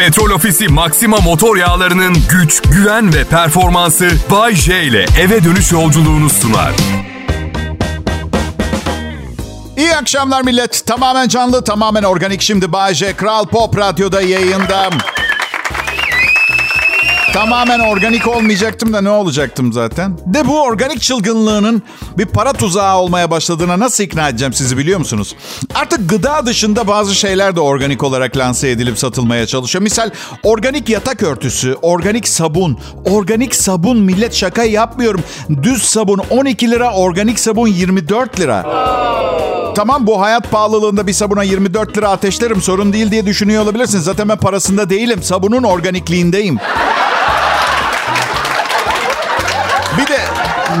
Petrol Ofisi Maxima motor yağlarının güç, güven ve performansı Bay J ile eve dönüş yolculuğunu sunar. İyi akşamlar millet. Tamamen canlı, tamamen organik. Şimdi Bay J, Kral Pop Radyo'da yayında. Tamamen organik olmayacaktım da ne olacaktım zaten? De bu organik çılgınlığının bir para tuzağı olmaya başladığına nasıl ikna edeceğim sizi biliyor musunuz? Artık gıda dışında bazı şeyler de organik olarak lanse edilip satılmaya çalışıyor. Misal organik yatak örtüsü, organik sabun. Organik sabun millet şaka yapmıyorum. Düz sabun 12 lira, organik sabun 24 lira. Tamam bu hayat pahalılığında bir sabuna 24 lira ateşlerim sorun değil diye düşünüyor olabilirsiniz. Zaten ben parasında değilim. Sabunun organikliğindeyim.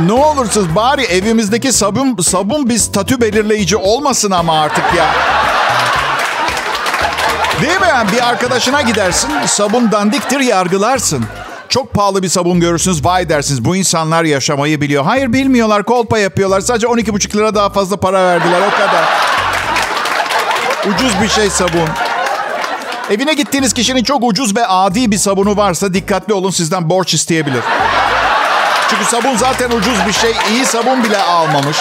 Ne olursunuz bari evimizdeki sabun sabun bir statü belirleyici olmasın ama artık ya. Değil mi? Yani bir arkadaşına gidersin, sabun dandiktir yargılarsın. Çok pahalı bir sabun görürsünüz, vay dersiniz. Bu insanlar yaşamayı biliyor. Hayır bilmiyorlar, kolpa yapıyorlar. Sadece 12,5 lira daha fazla para verdiler, o kadar. Ucuz bir şey sabun. Evine gittiğiniz kişinin çok ucuz ve adi bir sabunu varsa dikkatli olun sizden borç isteyebilir. Çünkü sabun zaten ucuz bir şey. İyi sabun bile almamış.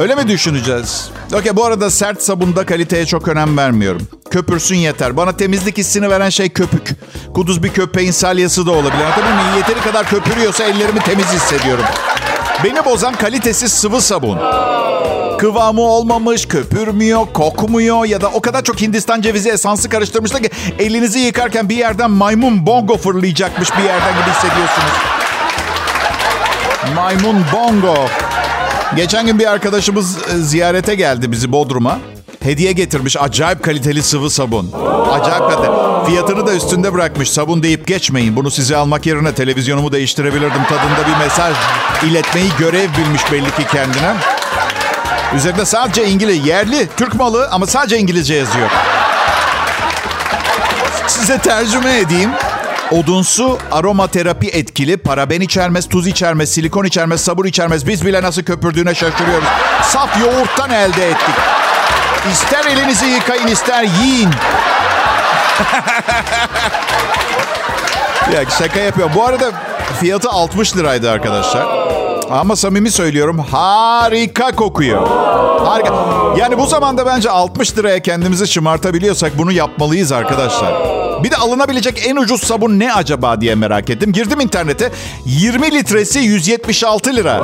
Öyle mi düşüneceğiz? Okey bu arada sert sabunda kaliteye çok önem vermiyorum. Köpürsün yeter. Bana temizlik hissini veren şey köpük. Kuduz bir köpeğin salyası da olabilir. Anladın mı? Yeteri kadar köpürüyorsa ellerimi temiz hissediyorum. Beni bozan kalitesiz sıvı sabun. Kıvamı olmamış, köpürmüyor, kokmuyor ya da o kadar çok Hindistan cevizi esansı karıştırmışlar ki elinizi yıkarken bir yerden maymun bongo fırlayacakmış bir yerden gibi hissediyorsunuz. Maymun bongo. Geçen gün bir arkadaşımız e, ziyarete geldi bizi Bodrum'a. Hediye getirmiş acayip kaliteli sıvı sabun. Acayip kaliteli. Fiyatını da üstünde bırakmış. Sabun deyip geçmeyin. Bunu size almak yerine televizyonumu değiştirebilirdim. Tadında bir mesaj iletmeyi görev bilmiş belli ki kendine. Üzerinde sadece İngiliz, yerli, Türk malı ama sadece İngilizce yazıyor. Size tercüme edeyim. Odunsu, aromaterapi etkili, paraben içermez, tuz içermez, silikon içermez, sabun içermez. Biz bile nasıl köpürdüğüne şaşırıyoruz. Saf yoğurttan elde ettik. İster elinizi yıkayın, ister yiyin. ya şaka yapıyorum. Bu arada fiyatı 60 liraydı arkadaşlar. Ama samimi söylüyorum harika kokuyor. Harika. Yani bu zamanda bence 60 liraya kendimizi şımartabiliyorsak bunu yapmalıyız arkadaşlar. Bir de alınabilecek en ucuz sabun ne acaba diye merak ettim. Girdim internete 20 litresi 176 lira.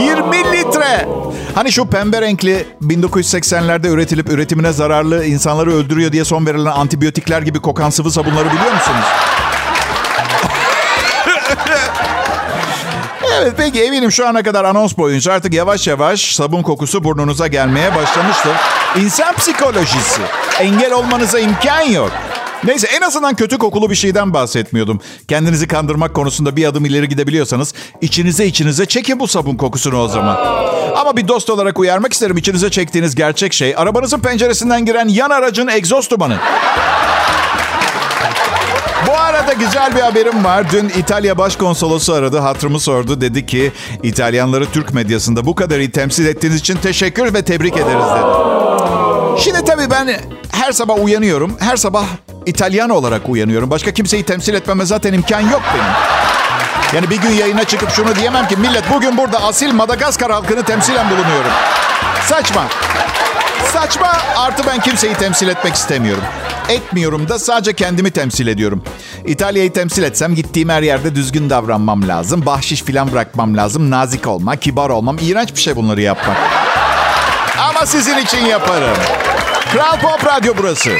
20 litre. Hani şu pembe renkli 1980'lerde üretilip üretimine zararlı insanları öldürüyor diye son verilen antibiyotikler gibi kokan sıvı sabunları biliyor musunuz? Evet peki eminim şu ana kadar anons boyunca artık yavaş yavaş sabun kokusu burnunuza gelmeye başlamıştır. İnsan psikolojisi. Engel olmanıza imkan yok. Neyse en azından kötü kokulu bir şeyden bahsetmiyordum. Kendinizi kandırmak konusunda bir adım ileri gidebiliyorsanız içinize içinize çekin bu sabun kokusunu o zaman. Ama bir dost olarak uyarmak isterim içinize çektiğiniz gerçek şey arabanızın penceresinden giren yan aracın egzoz dumanı. Bu arada güzel bir haberim var. Dün İtalya Başkonsolosu aradı, hatırımı sordu. Dedi ki İtalyanları Türk medyasında bu kadar iyi temsil ettiğiniz için teşekkür ve tebrik ederiz dedi. Şimdi tabii ben her sabah uyanıyorum. Her sabah İtalyan olarak uyanıyorum. Başka kimseyi temsil etmeme zaten imkan yok benim. Yani bir gün yayına çıkıp şunu diyemem ki millet bugün burada asil Madagaskar halkını temsilen bulunuyorum. Saçma. Saçma artı ben kimseyi temsil etmek istemiyorum. Etmiyorum da sadece kendimi temsil ediyorum. İtalya'yı temsil etsem gittiğim her yerde düzgün davranmam lazım. Bahşiş falan bırakmam lazım. Nazik olma, kibar olmam. İğrenç bir şey bunları yapmak. Ama sizin için yaparım. Kral Pop Radyo burası.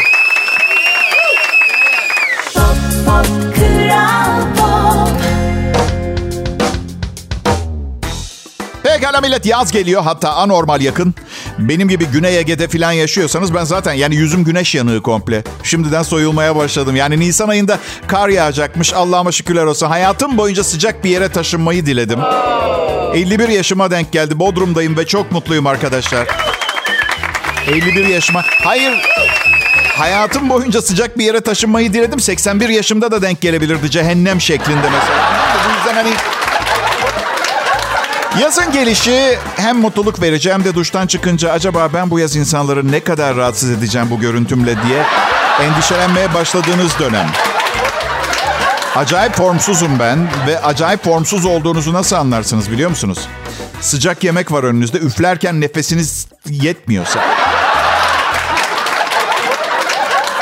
Pekala millet yaz geliyor hatta anormal yakın. Benim gibi Güney Ege'de falan yaşıyorsanız ben zaten yani yüzüm güneş yanığı komple. Şimdiden soyulmaya başladım. Yani Nisan ayında kar yağacakmış Allah'ıma şükürler olsun. Hayatım boyunca sıcak bir yere taşınmayı diledim. 51 yaşıma denk geldi. Bodrum'dayım ve çok mutluyum arkadaşlar. 51 yaşıma. Hayır. Hayatım boyunca sıcak bir yere taşınmayı diledim. 81 yaşımda da denk gelebilirdi cehennem şeklinde mesela. Bu yüzden hani Yazın gelişi hem mutluluk verici hem de duştan çıkınca acaba ben bu yaz insanları ne kadar rahatsız edeceğim bu görüntümle diye endişelenmeye başladığınız dönem. Acayip formsuzum ben ve acayip formsuz olduğunuzu nasıl anlarsınız biliyor musunuz? Sıcak yemek var önünüzde üflerken nefesiniz yetmiyorsa.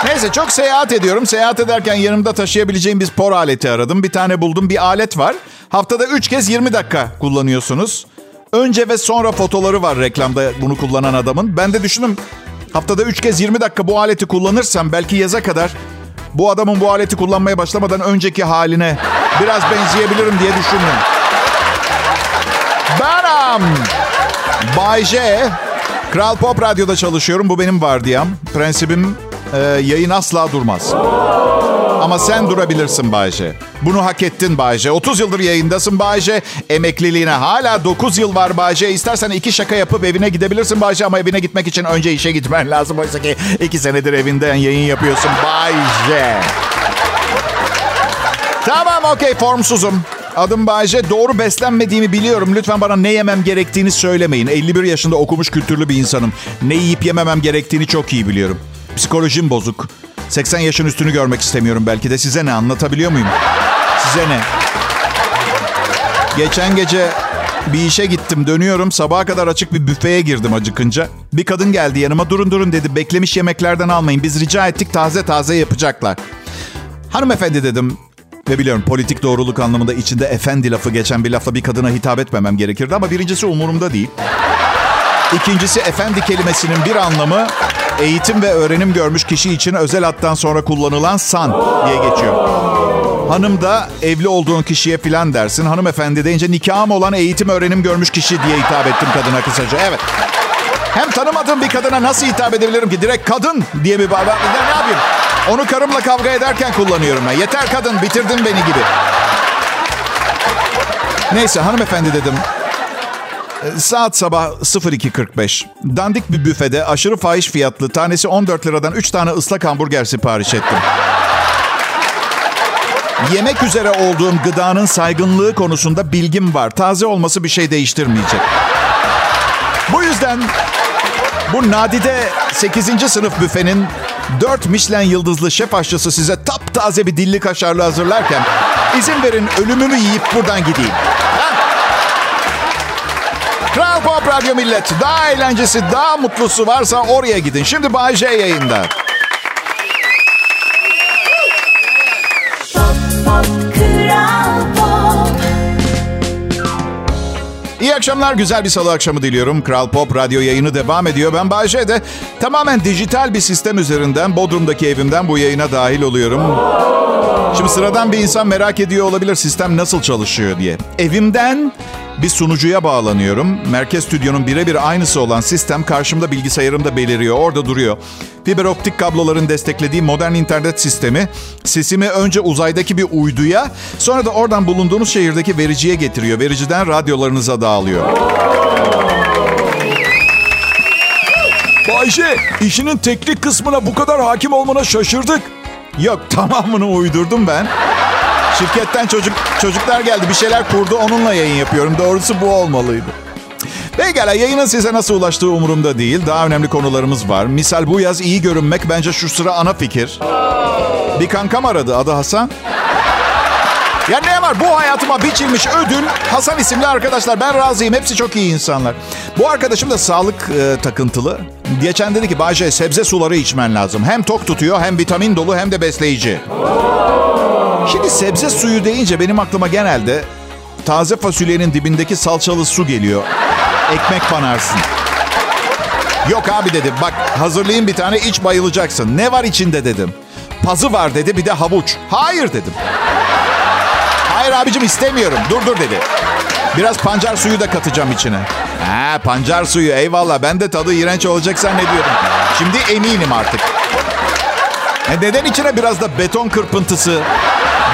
Neyse çok seyahat ediyorum. Seyahat ederken yanımda taşıyabileceğim bir spor aleti aradım. Bir tane buldum. Bir alet var. Haftada 3 kez 20 dakika kullanıyorsunuz. Önce ve sonra fotoları var reklamda bunu kullanan adamın. Ben de düşündüm haftada 3 kez 20 dakika bu aleti kullanırsam belki yaza kadar bu adamın bu aleti kullanmaya başlamadan önceki haline biraz benzeyebilirim diye düşündüm. Benim. Bay J. Kral Pop Radyo'da çalışıyorum. Bu benim vardiyam. Prensibim e, yayın asla durmaz. Ama sen durabilirsin Bayce. Bunu hak ettin Bayce. 30 yıldır yayındasın Bayce. Emekliliğine hala 9 yıl var Bayce. İstersen iki şaka yapıp evine gidebilirsin Bayce. Ama evine gitmek için önce işe gitmen lazım. Oysa ki 2 senedir evinden yayın yapıyorsun Bayce. Tamam okey formsuzum. Adım Bayce. Doğru beslenmediğimi biliyorum. Lütfen bana ne yemem gerektiğini söylemeyin. 51 yaşında okumuş kültürlü bir insanım. Ne yiyip yememem gerektiğini çok iyi biliyorum. Psikolojim bozuk. 80 yaşın üstünü görmek istemiyorum belki de. Size ne anlatabiliyor muyum? Size ne? Geçen gece bir işe gittim dönüyorum. Sabaha kadar açık bir büfeye girdim acıkınca. Bir kadın geldi yanıma durun durun dedi. Beklemiş yemeklerden almayın. Biz rica ettik taze taze yapacaklar. Hanımefendi dedim. Ve biliyorum politik doğruluk anlamında içinde efendi lafı geçen bir lafla bir kadına hitap etmemem gerekirdi. Ama birincisi umurumda değil. İkincisi efendi kelimesinin bir anlamı eğitim ve öğrenim görmüş kişi için özel hattan sonra kullanılan san diye geçiyor. Hanım da evli olduğun kişiye filan dersin. Hanımefendi deyince nikahım olan eğitim öğrenim görmüş kişi diye hitap ettim kadına kısaca. Evet. Hem tanımadığım bir kadına nasıl hitap edebilirim ki? Direkt kadın diye bir baba. Ne yapayım? Onu karımla kavga ederken kullanıyorum ben. Yeter kadın bitirdin beni gibi. Neyse hanımefendi dedim. Saat sabah 02.45. Dandik bir büfede aşırı fahiş fiyatlı tanesi 14 liradan 3 tane ıslak hamburger sipariş ettim. Yemek üzere olduğum gıdanın saygınlığı konusunda bilgim var. Taze olması bir şey değiştirmeyecek. Bu yüzden bu nadide 8. sınıf büfenin 4 Michelin yıldızlı şef aşçısı size taptaze bir dilli kaşarlı hazırlarken izin verin ölümümü yiyip buradan gideyim. Kral Pop Radyo Millet. Daha eğlencesi, daha mutlusu varsa oraya gidin. Şimdi Bay J yayında. İyi akşamlar, güzel bir salı akşamı diliyorum. Kral Pop Radyo yayını devam ediyor. Ben Bayce de tamamen dijital bir sistem üzerinden Bodrum'daki evimden bu yayına dahil oluyorum. Şimdi sıradan bir insan merak ediyor olabilir sistem nasıl çalışıyor diye. Evimden bir sunucuya bağlanıyorum. Merkez stüdyonun birebir aynısı olan sistem karşımda bilgisayarımda beliriyor. Orada duruyor. Fiber optik kabloların desteklediği modern internet sistemi sesimi önce uzaydaki bir uyduya sonra da oradan bulunduğunuz şehirdeki vericiye getiriyor. Vericiden radyolarınıza dağılıyor. Bayşe, işinin teknik kısmına bu kadar hakim olmana şaşırdık. Yok, tamamını uydurdum ben. Şirketten çocuk çocuklar geldi. Bir şeyler kurdu. Onunla yayın yapıyorum. Doğrusu bu olmalıydı. Pekala yayının size nasıl ulaştığı umurumda değil. Daha önemli konularımız var. Misal bu yaz iyi görünmek bence şu sıra ana fikir. Bir kankam aradı. Adı Hasan. Ya ne var? Bu hayatıma biçilmiş ödül Hasan isimli arkadaşlar. Ben razıyım. Hepsi çok iyi insanlar. Bu arkadaşım da sağlık e, takıntılı. Geçen dedi ki Bayce sebze suları içmen lazım. Hem tok tutuyor hem vitamin dolu hem de besleyici. Şimdi sebze suyu deyince benim aklıma genelde taze fasulyenin dibindeki salçalı su geliyor. Ekmek panarsın. Yok abi dedi bak hazırlayayım bir tane iç bayılacaksın. Ne var içinde dedim. Pazı var dedi bir de havuç. Hayır dedim. Hayır abicim istemiyorum. Dur dur dedi. Biraz pancar suyu da katacağım içine. Ha pancar suyu eyvallah ben de tadı iğrenç olacak zannediyorum. Şimdi eminim artık. E neden içine biraz da beton kırpıntısı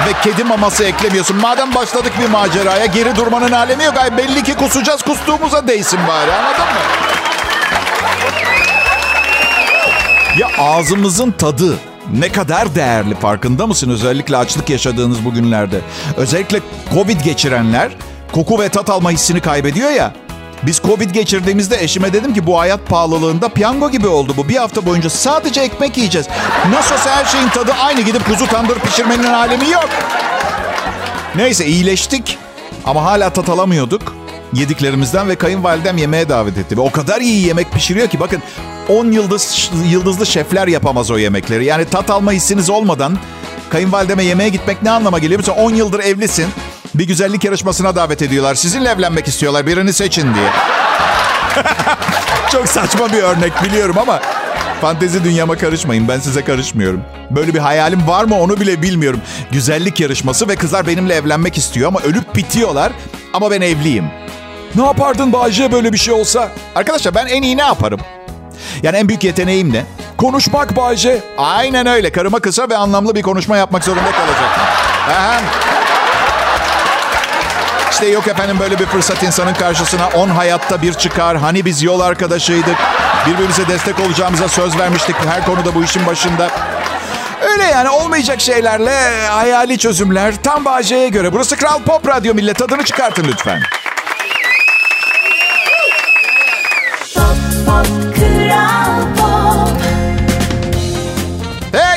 ve kedi maması eklemiyorsun? Madem başladık bir maceraya geri durmanın alemi yok. Ay belli ki kusacağız kustuğumuza değsin bari anladın mı? Ya ağzımızın tadı ne kadar değerli farkında mısın? Özellikle açlık yaşadığınız bugünlerde. Özellikle Covid geçirenler koku ve tat alma hissini kaybediyor ya. Biz Covid geçirdiğimizde eşime dedim ki bu hayat pahalılığında piyango gibi oldu bu. Bir hafta boyunca sadece ekmek yiyeceğiz. Nasıl olsa her şeyin tadı aynı gidip kuzu tandır pişirmenin alemi yok. Neyse iyileştik ama hala tat alamıyorduk yediklerimizden ve kayınvalidem yemeğe davet etti. Ve o kadar iyi yemek pişiriyor ki bakın 10 yıldız yıldızlı şefler yapamaz o yemekleri. Yani tat alma hissiniz olmadan kayınvalideme yemeğe gitmek ne anlama geliyor? Mesela 10 yıldır evlisin. Bir güzellik yarışmasına davet ediyorlar. Sizinle evlenmek istiyorlar. Birini seçin diye. Çok saçma bir örnek biliyorum ama fantezi dünyama karışmayın. Ben size karışmıyorum. Böyle bir hayalim var mı onu bile bilmiyorum. Güzellik yarışması ve kızlar benimle evlenmek istiyor ama ölüp bitiyorlar. Ama ben evliyim. Ne yapardın Bayce böyle bir şey olsa? Arkadaşlar ben en iyi ne yaparım? Yani en büyük yeteneğim ne? Konuşmak Bayce. Aynen öyle. Karıma kısa ve anlamlı bir konuşma yapmak zorunda kalacak. Aha. İşte yok efendim böyle bir fırsat insanın karşısına on hayatta bir çıkar. Hani biz yol arkadaşıydık. Birbirimize destek olacağımıza söz vermiştik her konuda bu işin başında. Öyle yani olmayacak şeylerle hayali çözümler tam Bağcay'a göre. Burası Kral Pop Radyo millet tadını çıkartın lütfen.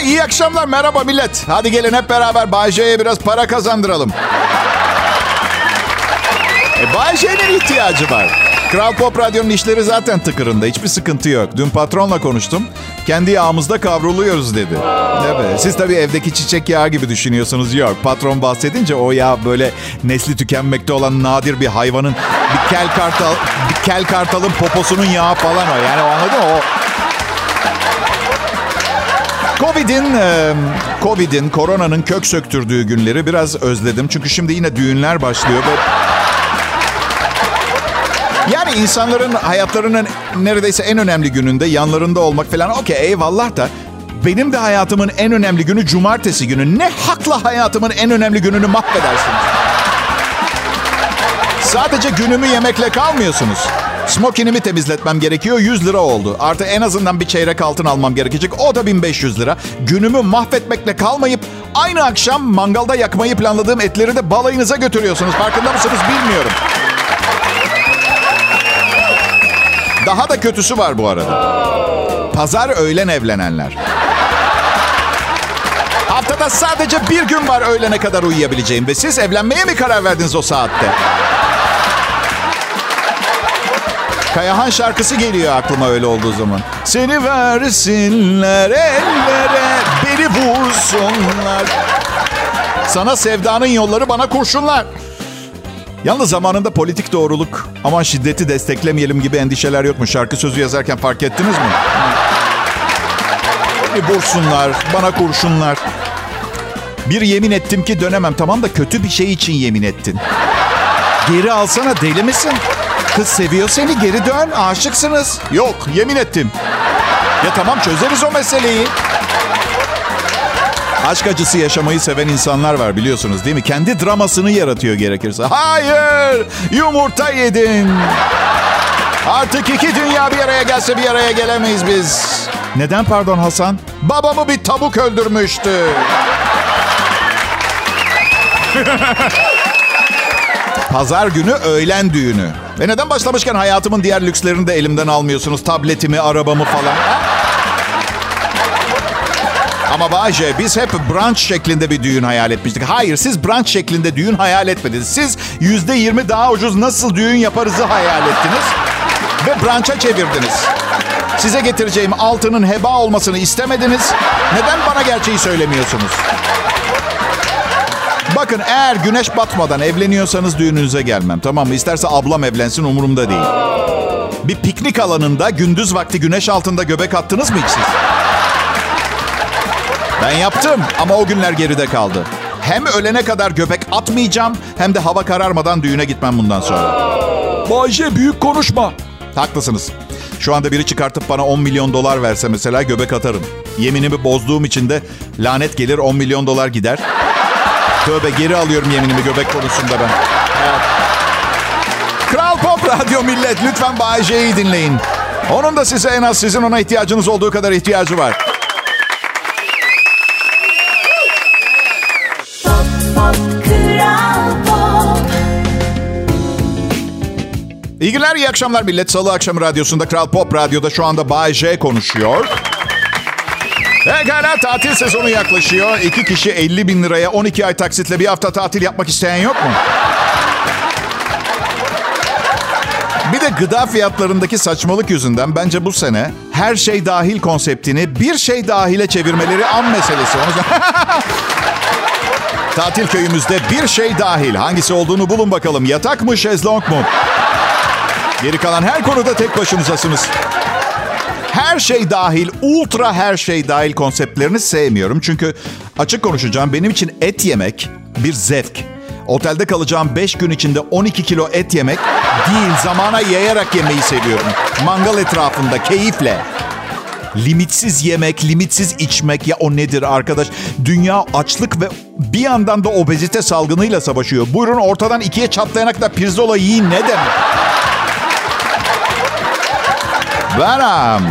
İyi akşamlar merhaba millet. Hadi gelin hep beraber Bayce'ye biraz para kazandıralım. E, Bayce'nin ihtiyacı var. Kral Pop Radyo'nun işleri zaten tıkırında. Hiçbir sıkıntı yok. Dün patronla konuştum. Kendi yağımızda kavruluyoruz dedi. Evet. Siz tabii evdeki çiçek yağı gibi düşünüyorsunuz. Yok. Patron bahsedince o yağ böyle nesli tükenmekte olan nadir bir hayvanın bir kel kartal bir kel kartalın poposunun yağı falan o. Yani anladın mı? O Covid'in, Covid'in, koronanın kök söktürdüğü günleri biraz özledim. Çünkü şimdi yine düğünler başlıyor yani insanların hayatlarının neredeyse en önemli gününde yanlarında olmak falan okey eyvallah da benim de hayatımın en önemli günü cumartesi günü. Ne hakla hayatımın en önemli gününü mahvedersiniz? Sadece günümü yemekle kalmıyorsunuz. Smokinimi temizletmem gerekiyor 100 lira oldu. Artı en azından bir çeyrek altın almam gerekecek. O da 1500 lira. Günümü mahvetmekle kalmayıp aynı akşam mangalda yakmayı planladığım etleri de balayınıza götürüyorsunuz. Farkında mısınız bilmiyorum. Daha da kötüsü var bu arada. Pazar öğlen evlenenler. Haftada sadece bir gün var öğlene kadar uyuyabileceğim ve siz evlenmeye mi karar verdiniz o saatte? Kayahan şarkısı geliyor aklıma öyle olduğu zaman. Seni versinler ellere, beni vursunlar. Sana sevdanın yolları bana kurşunlar. Yalnız zamanında politik doğruluk, aman şiddeti desteklemeyelim gibi endişeler yok mu? Şarkı sözü yazarken fark ettiniz mi? Beni vursunlar, bana kurşunlar. Bir yemin ettim ki dönemem. Tamam da kötü bir şey için yemin ettin. Geri alsana deli misin? Kız seviyor seni geri dön aşıksınız. Yok yemin ettim. Ya tamam çözeriz o meseleyi. Aşk acısı yaşamayı seven insanlar var biliyorsunuz değil mi? Kendi dramasını yaratıyor gerekirse. Hayır! Yumurta yedin. Artık iki dünya bir araya gelse bir araya gelemeyiz biz. Neden pardon Hasan? Babamı bir tavuk öldürmüştü. Pazar günü öğlen düğünü. Ve neden başlamışken hayatımın diğer lükslerini de elimden almıyorsunuz? Tabletimi, arabamı falan. Ama Bayce biz hep brunch şeklinde bir düğün hayal etmiştik. Hayır siz brunch şeklinde düğün hayal etmediniz. Siz yüzde yirmi daha ucuz nasıl düğün yaparızı hayal ettiniz. Ve brunch'a çevirdiniz. Size getireceğim altının heba olmasını istemediniz. Neden bana gerçeği söylemiyorsunuz? Bakın eğer güneş batmadan evleniyorsanız düğününüze gelmem. Tamam mı? İsterse ablam evlensin umurumda değil. Bir piknik alanında gündüz vakti güneş altında göbek attınız mı hiç siz? Ben yaptım ama o günler geride kaldı. Hem ölene kadar göbek atmayacağım hem de hava kararmadan düğüne gitmem bundan sonra. Bayce büyük konuşma. Haklısınız. Şu anda biri çıkartıp bana 10 milyon dolar verse mesela göbek atarım. Yeminimi bozduğum için de lanet gelir 10 milyon dolar gider. Tövbe geri alıyorum yeminimi göbek konusunda ben. Evet. Kral Pop Radyo millet lütfen Bayce'yi dinleyin. Onun da size en az sizin ona ihtiyacınız olduğu kadar ihtiyacı var. İyi günler, iyi akşamlar millet. Salı akşamı radyosunda Kral Pop Radyo'da şu anda Bay J konuşuyor. Pekala tatil sezonu yaklaşıyor. İki kişi 50 bin liraya 12 ay taksitle bir hafta tatil yapmak isteyen yok mu? Bir de gıda fiyatlarındaki saçmalık yüzünden bence bu sene her şey dahil konseptini bir şey dahile çevirmeleri an meselesi. Tatil köyümüzde bir şey dahil. Hangisi olduğunu bulun bakalım. Yatak mı, şezlong mu? Geri kalan her konuda tek başınızasınız. Her şey dahil, ultra her şey dahil konseptlerini sevmiyorum. Çünkü açık konuşacağım benim için et yemek bir zevk. Otelde kalacağım 5 gün içinde 12 kilo et yemek değil, zamana yayarak yemeyi seviyorum. Mangal etrafında, keyifle. Limitsiz yemek, limitsiz içmek ya o nedir arkadaş? Dünya açlık ve bir yandan da obezite salgınıyla savaşıyor. Buyurun ortadan ikiye çatlayana kadar pirzola yiyin ne demek? Um,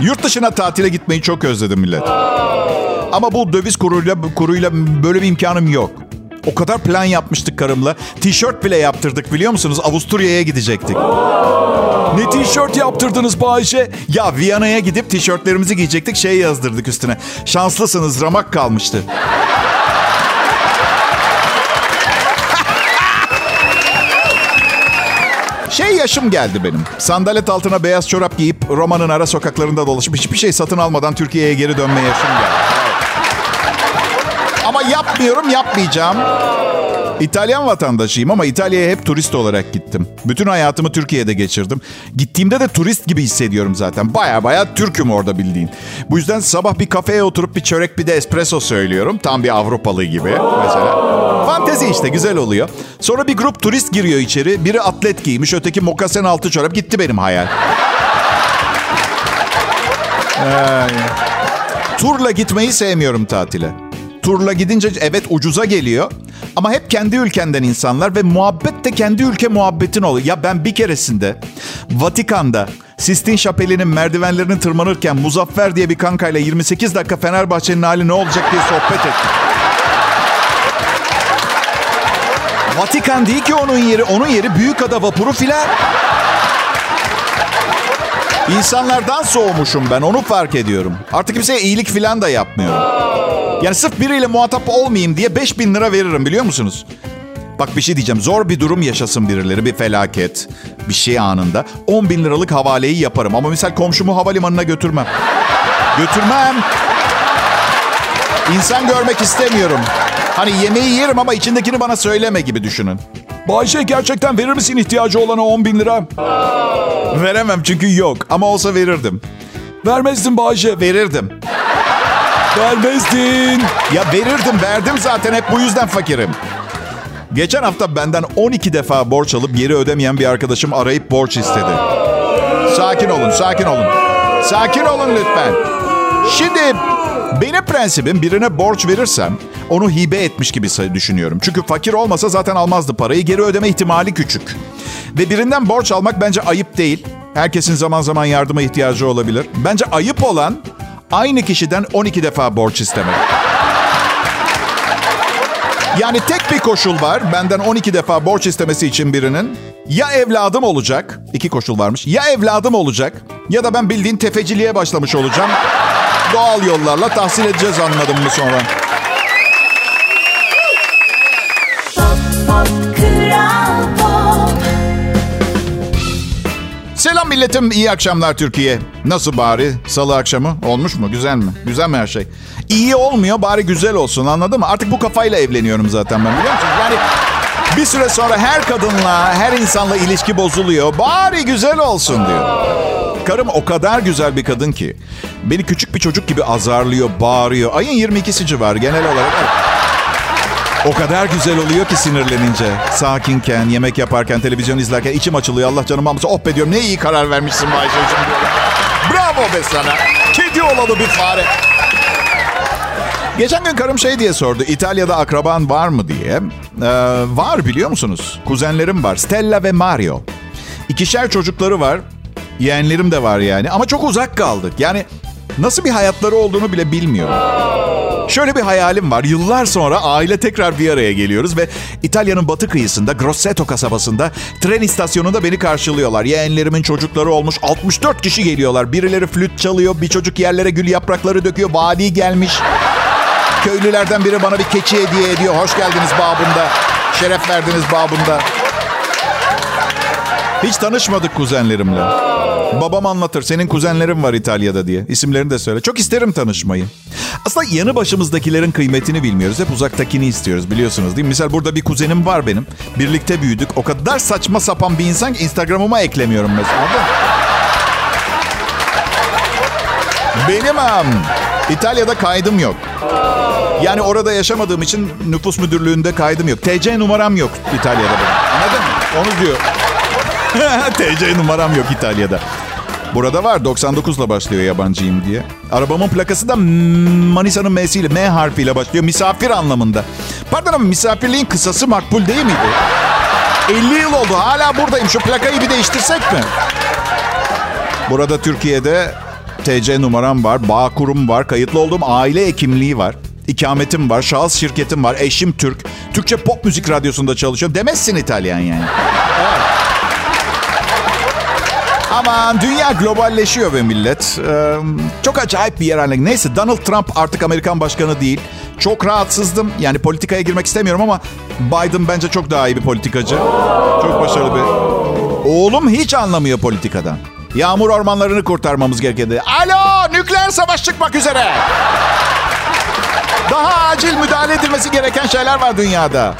yurt dışına tatile gitmeyi çok özledim millet. Ama bu döviz kuruyla, kuruyla böyle bir imkanım yok. O kadar plan yapmıştık karımla. Tişört bile yaptırdık biliyor musunuz? Avusturya'ya gidecektik. Ne tişört yaptırdınız Bayşe? Ya Viyana'ya gidip tişörtlerimizi giyecektik. Şey yazdırdık üstüne. Şanslısınız ramak kalmıştı. Yaşım geldi benim. Sandalet altına beyaz çorap giyip Roma'nın ara sokaklarında dolaşıp hiçbir şey satın almadan Türkiye'ye geri dönme yaşım geldi. Ama yapmıyorum, yapmayacağım. İtalyan vatandaşıyım ama İtalya'ya hep turist olarak gittim. Bütün hayatımı Türkiye'de geçirdim. Gittiğimde de turist gibi hissediyorum zaten. Baya baya Türk'üm orada bildiğin. Bu yüzden sabah bir kafeye oturup bir çörek bir de espresso söylüyorum. Tam bir Avrupalı gibi mesela. Fantezi işte güzel oluyor. Sonra bir grup turist giriyor içeri. Biri atlet giymiş, öteki mokasen altı çorap. Gitti benim hayal. Turla gitmeyi sevmiyorum tatile. Turla gidince evet ucuza geliyor. Ama hep kendi ülkenden insanlar ve muhabbet de kendi ülke muhabbetin oluyor. Ya ben bir keresinde Vatikan'da Sistine Şapeli'nin merdivenlerini tırmanırken Muzaffer diye bir kankayla 28 dakika Fenerbahçe'nin hali ne olacak diye sohbet ettim. Vatikan değil ki onun yeri. Onun yeri Büyükada vapuru filan. İnsanlardan soğumuşum ben onu fark ediyorum. Artık kimseye iyilik filan da yapmıyorum. Yani sırf biriyle muhatap olmayayım diye 5000 lira veririm biliyor musunuz? Bak bir şey diyeceğim. Zor bir durum yaşasın birileri. Bir felaket. Bir şey anında. 10 bin liralık havaleyi yaparım. Ama misal komşumu havalimanına götürmem. Götürmem. İnsan görmek istemiyorum. Hani yemeği yerim ama içindekini bana söyleme gibi düşünün. Bayşe gerçekten verir misin ihtiyacı olana 10 bin lira? Veremem çünkü yok. Ama olsa verirdim. Vermezdin Bayşe. Verirdim. Vermezdin. Ya verirdim verdim zaten hep bu yüzden fakirim. Geçen hafta benden 12 defa borç alıp geri ödemeyen bir arkadaşım arayıp borç istedi. Sakin olun, sakin olun. Sakin olun lütfen. Şimdi benim prensibim birine borç verirsem onu hibe etmiş gibi düşünüyorum. Çünkü fakir olmasa zaten almazdı parayı. Geri ödeme ihtimali küçük. Ve birinden borç almak bence ayıp değil. Herkesin zaman zaman yardıma ihtiyacı olabilir. Bence ayıp olan aynı kişiden 12 defa borç istemek. Yani tek bir koşul var benden 12 defa borç istemesi için birinin. Ya evladım olacak, iki koşul varmış. Ya evladım olacak ya da ben bildiğin tefeciliğe başlamış olacağım. Doğal yollarla tahsil edeceğiz anladım mı sonra? Selam milletim, iyi akşamlar Türkiye. Nasıl bari? Salı akşamı olmuş mu? Güzel mi? Güzel mi her şey? İyi olmuyor, bari güzel olsun anladın mı? Artık bu kafayla evleniyorum zaten ben biliyor musun? Yani bir süre sonra her kadınla, her insanla ilişki bozuluyor. Bari güzel olsun diyor. Karım o kadar güzel bir kadın ki beni küçük bir çocuk gibi azarlıyor, bağırıyor. Ayın 22'si civarı genel olarak. O kadar güzel oluyor ki sinirlenince. Sakinken, yemek yaparken, televizyon izlerken içim açılıyor. Allah canım almasın. Oh be diyorum ne iyi karar vermişsin Bayşe'cim. Bravo be sana. Kedi olalı bir fare. Geçen gün karım şey diye sordu. İtalya'da akraban var mı diye. Ee, var biliyor musunuz? Kuzenlerim var. Stella ve Mario. İkişer çocukları var. Yeğenlerim de var yani. Ama çok uzak kaldık. Yani nasıl bir hayatları olduğunu bile bilmiyorum. Şöyle bir hayalim var. Yıllar sonra aile tekrar bir araya geliyoruz ve İtalya'nın batı kıyısında Grosseto kasabasında tren istasyonunda beni karşılıyorlar. Yeğenlerimin çocukları olmuş 64 kişi geliyorlar. Birileri flüt çalıyor, bir çocuk yerlere gül yaprakları döküyor. Vali gelmiş. Köylülerden biri bana bir keçi hediye ediyor. Hoş geldiniz babında. Şeref verdiniz babında. Hiç tanışmadık kuzenlerimle. Babam anlatır. Senin kuzenlerin var İtalya'da diye. İsimlerini de söyle. Çok isterim tanışmayı. Aslında yanı başımızdakilerin kıymetini bilmiyoruz. Hep uzaktakini istiyoruz biliyorsunuz değil mi? Misal burada bir kuzenim var benim. Birlikte büyüdük. O kadar saçma sapan bir insan ki Instagram'ıma eklemiyorum mesela. Benim am, İtalya'da kaydım yok. Yani orada yaşamadığım için nüfus müdürlüğünde kaydım yok. TC numaram yok İtalya'da benim. Anladın mı? Onu diyor. TC numaram yok İtalya'da. Burada var 99'la başlıyor yabancıyım diye. Arabamın plakası da Manisa'nın M'siyle M harfiyle başlıyor. Misafir anlamında. Pardon ama misafirliğin kısası makbul değil miydi? 50 yıl oldu hala buradayım. Şu plakayı bir değiştirsek mi? Burada Türkiye'de TC numaram var, bağ kurum var, kayıtlı olduğum aile hekimliği var. İkametim var, şahıs şirketim var, eşim Türk. Türkçe pop müzik radyosunda çalışıyorum. Demezsin İtalyan yani. Aman dünya globalleşiyor be millet. Ee, çok acayip bir yer haline. Neyse Donald Trump artık Amerikan başkanı değil. Çok rahatsızdım. Yani politikaya girmek istemiyorum ama Biden bence çok daha iyi bir politikacı. Çok başarılı bir. Oğlum hiç anlamıyor politikadan. Yağmur ormanlarını kurtarmamız gerekirdi. Alo nükleer savaş çıkmak üzere. Daha acil müdahale edilmesi gereken şeyler var dünyada.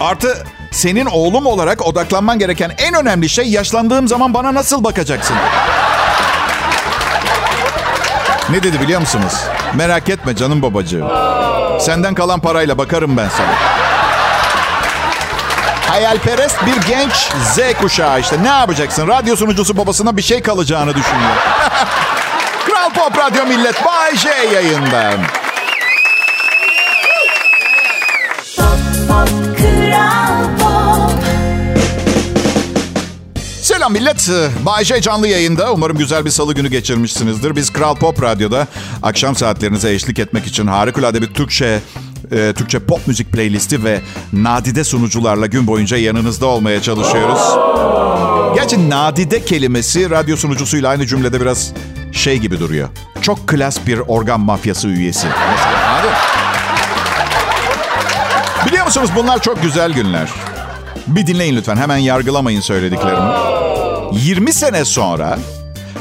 Artı senin oğlum olarak odaklanman gereken en önemli şey yaşlandığım zaman bana nasıl bakacaksın? Ne dedi biliyor musunuz? Merak etme canım babacığım. Senden kalan parayla bakarım ben sana. Hayalperest bir genç Z kuşağı işte. Ne yapacaksın? Radyo sunucusu babasına bir şey kalacağını düşünüyor. Kral Pop Radyo Millet Bay J yayında. Selam millet. Bay J canlı yayında. Umarım güzel bir salı günü geçirmişsinizdir. Biz Kral Pop Radyo'da akşam saatlerinize eşlik etmek için harikulade bir Türkçe e, Türkçe pop müzik playlisti ve nadide sunucularla gün boyunca yanınızda olmaya çalışıyoruz. Gerçi nadide kelimesi radyo sunucusuyla aynı cümlede biraz şey gibi duruyor. Çok klas bir organ mafyası üyesi. Biliyor musunuz bunlar çok güzel günler. Bir dinleyin lütfen. Hemen yargılamayın söylediklerimi. 20 sene sonra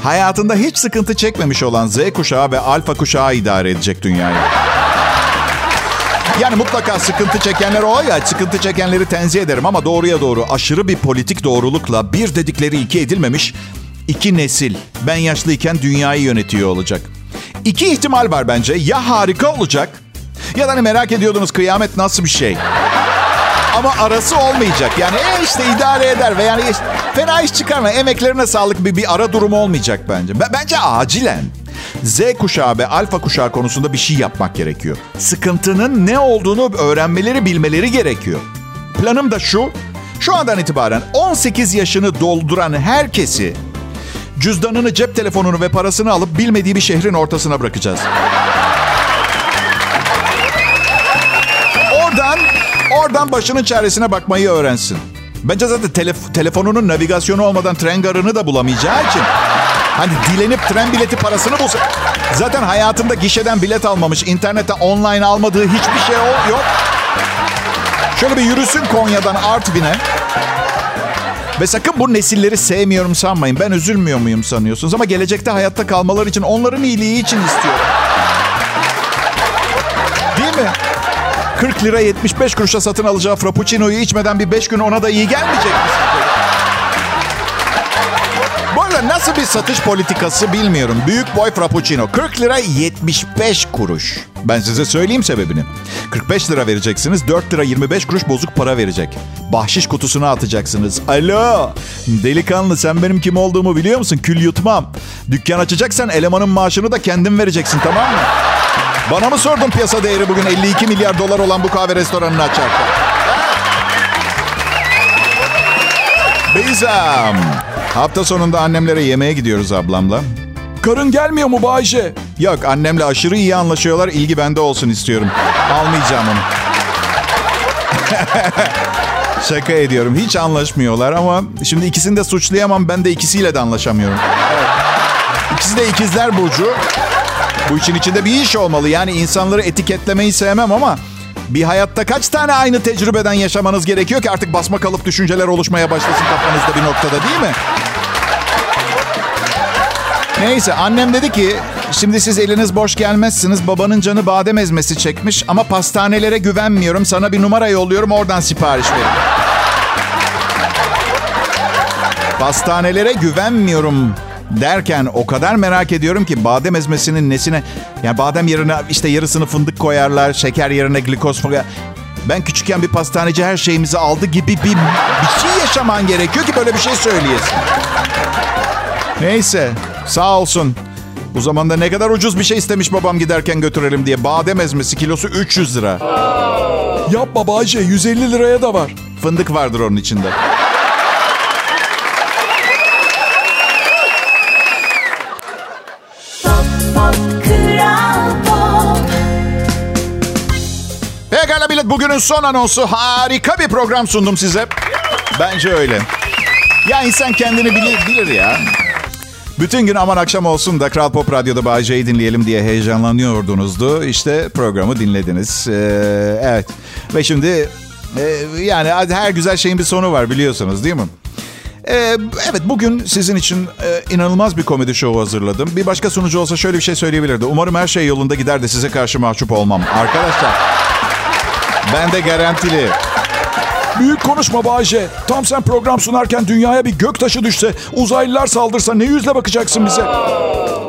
hayatında hiç sıkıntı çekmemiş olan Z kuşağı ve alfa kuşağı idare edecek dünyayı. Yani mutlaka sıkıntı çekenler o ya. Sıkıntı çekenleri tenzih ederim ama doğruya doğru aşırı bir politik doğrulukla bir dedikleri iki edilmemiş iki nesil ben yaşlıyken dünyayı yönetiyor olacak. İki ihtimal var bence. Ya harika olacak ya da hani merak ediyordunuz kıyamet nasıl bir şey. Ama arası olmayacak. Yani e işte idare eder ve yani işte, fena iş çıkarma. Emeklerine sağlık bir, bir ara durumu olmayacak bence. Bence acilen Z kuşağı ve alfa kuşağı konusunda bir şey yapmak gerekiyor. Sıkıntının ne olduğunu öğrenmeleri, bilmeleri gerekiyor. Planım da şu. Şu andan itibaren 18 yaşını dolduran herkesi cüzdanını, cep telefonunu ve parasını alıp bilmediği bir şehrin ortasına bırakacağız. Oradan başının çaresine bakmayı öğrensin. Bence zaten telef- telefonunun navigasyonu olmadan tren garını da bulamayacağı için Hani dilenip tren bileti parasını bulsa. Zaten hayatında gişeden bilet almamış, internette online almadığı hiçbir şey yok. Şöyle bir yürüsün Konya'dan Artvin'e. Ve sakın bu nesilleri sevmiyorum sanmayın. Ben üzülmüyor muyum sanıyorsunuz? Ama gelecekte hayatta kalmaları için, onların iyiliği için istiyorum. 40 lira 75 kuruşa satın alacağı frappuccino'yu içmeden bir 5 gün ona da iyi gelmeyecek mi? Bu arada nasıl bir satış politikası bilmiyorum. Büyük boy frappuccino 40 lira 75 kuruş. Ben size söyleyeyim sebebini. 45 lira vereceksiniz, 4 lira 25 kuruş bozuk para verecek. Bahşiş kutusuna atacaksınız. Alo, delikanlı sen benim kim olduğumu biliyor musun? Kül yutmam. Dükkan açacaksan elemanın maaşını da kendin vereceksin tamam mı? Bana mı sordun piyasa değeri bugün 52 milyar dolar olan bu kahve restoranını açarken? Beyzam. Hafta sonunda annemlere yemeğe gidiyoruz ablamla. Karın gelmiyor mu Bayce? Yok annemle aşırı iyi anlaşıyorlar. İlgi bende olsun istiyorum. Almayacağım onu. Şaka ediyorum. Hiç anlaşmıyorlar ama şimdi ikisini de suçlayamam. Ben de ikisiyle de anlaşamıyorum. Evet. İkisi de ikizler burcu. Bu için içinde bir iş olmalı. Yani insanları etiketlemeyi sevmem ama bir hayatta kaç tane aynı tecrübeden yaşamanız gerekiyor ki artık basma kalıp düşünceler oluşmaya başlasın kafanızda bir noktada değil mi? Neyse annem dedi ki şimdi siz eliniz boş gelmezsiniz. Babanın canı badem ezmesi çekmiş ama pastanelere güvenmiyorum. Sana bir numara yolluyorum oradan sipariş verin. Pastanelere güvenmiyorum derken o kadar merak ediyorum ki badem ezmesinin nesine... Yani badem yerine işte yarısını fındık koyarlar, şeker yerine glikoz koyar. Ben küçükken bir pastaneci her şeyimizi aldı gibi bir, bir şey yaşaman gerekiyor ki böyle bir şey söyleyesin. Neyse sağ olsun. Bu zamanda ne kadar ucuz bir şey istemiş babam giderken götürelim diye. Badem ezmesi kilosu 300 lira. Yapma Bayce 150 liraya da var. Fındık vardır onun içinde. Bugünün son anonsu harika bir program sundum size. Bence öyle. Ya insan kendini bilir, bilir ya. Bütün gün aman akşam olsun da Kral Pop Radyo'da Bağcay'ı dinleyelim diye heyecanlanıyordunuzdu. İşte programı dinlediniz. Ee, evet. Ve şimdi e, yani her güzel şeyin bir sonu var biliyorsunuz değil mi? Ee, evet bugün sizin için e, inanılmaz bir komedi show hazırladım. Bir başka sunucu olsa şöyle bir şey söyleyebilirdi. Umarım her şey yolunda gider de size karşı mahcup olmam. Arkadaşlar ben de garantili. Büyük konuşma Bayce. Tam sen program sunarken dünyaya bir gök taşı düşse, uzaylılar saldırsa ne yüzle bakacaksın bize?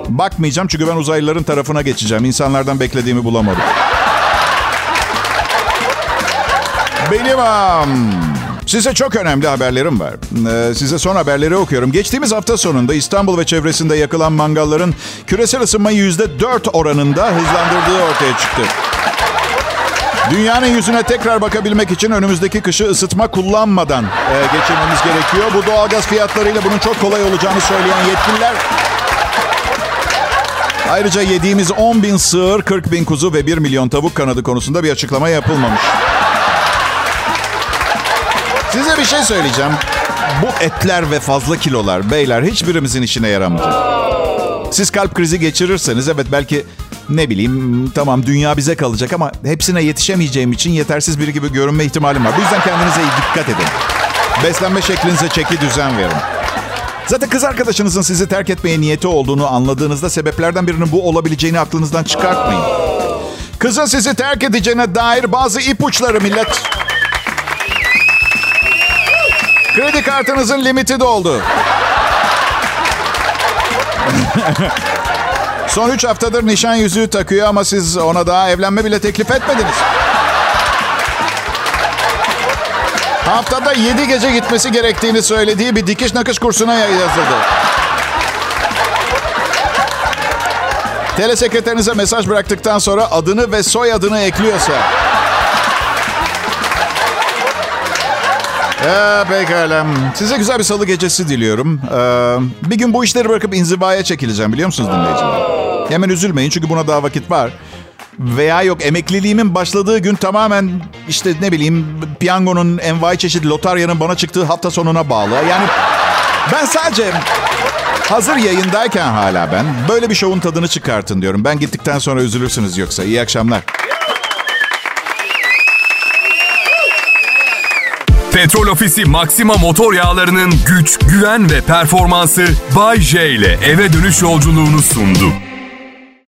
Bakmayacağım çünkü ben uzaylıların tarafına geçeceğim. İnsanlardan beklediğimi bulamadım. Benim um, size çok önemli haberlerim var. Ee, size son haberleri okuyorum. Geçtiğimiz hafta sonunda İstanbul ve çevresinde yakılan mangalların küresel ısınmayı yüzde dört oranında hızlandırdığı ortaya çıktı. Dünyanın yüzüne tekrar bakabilmek için önümüzdeki kışı ısıtma kullanmadan e, geçirmemiz gerekiyor. Bu doğalgaz fiyatlarıyla bunun çok kolay olacağını söyleyen yetkililer... Ayrıca yediğimiz 10 bin sığır, 40 bin kuzu ve 1 milyon tavuk kanadı konusunda bir açıklama yapılmamış. Size bir şey söyleyeceğim. Bu etler ve fazla kilolar, beyler hiçbirimizin işine yaramayacak. Siz kalp krizi geçirirseniz evet belki ne bileyim tamam dünya bize kalacak ama hepsine yetişemeyeceğim için yetersiz biri gibi görünme ihtimalim var. Bu yüzden kendinize iyi dikkat edin. Beslenme şeklinize çeki düzen verin. Zaten kız arkadaşınızın sizi terk etmeye niyeti olduğunu anladığınızda sebeplerden birinin bu olabileceğini aklınızdan çıkartmayın. Kızın sizi terk edeceğine dair bazı ipuçları millet. Kredi kartınızın limiti doldu. Son 3 haftadır nişan yüzüğü takıyor ama siz ona daha evlenme bile teklif etmediniz. Haftada 7 gece gitmesi gerektiğini söylediği bir dikiş nakış kursuna yazıldı. Telesekreterinize mesaj bıraktıktan sonra adını ve soyadını ekliyorsa... Ya pekala. Size güzel bir salı gecesi diliyorum. Ee, bir gün bu işleri bırakıp inzivaya çekileceğim biliyor musunuz dinleyiciler? Hemen üzülmeyin çünkü buna daha vakit var. Veya yok emekliliğimin başladığı gün tamamen işte ne bileyim piyangonun envai çeşit lotaryanın bana çıktığı hafta sonuna bağlı. Yani ben sadece hazır yayındayken hala ben böyle bir şovun tadını çıkartın diyorum. Ben gittikten sonra üzülürsünüz yoksa. İyi akşamlar. Petrol Ofisi Maxima motor yağlarının güç, güven ve performansı Bay J ile eve dönüş yolculuğunu sundu.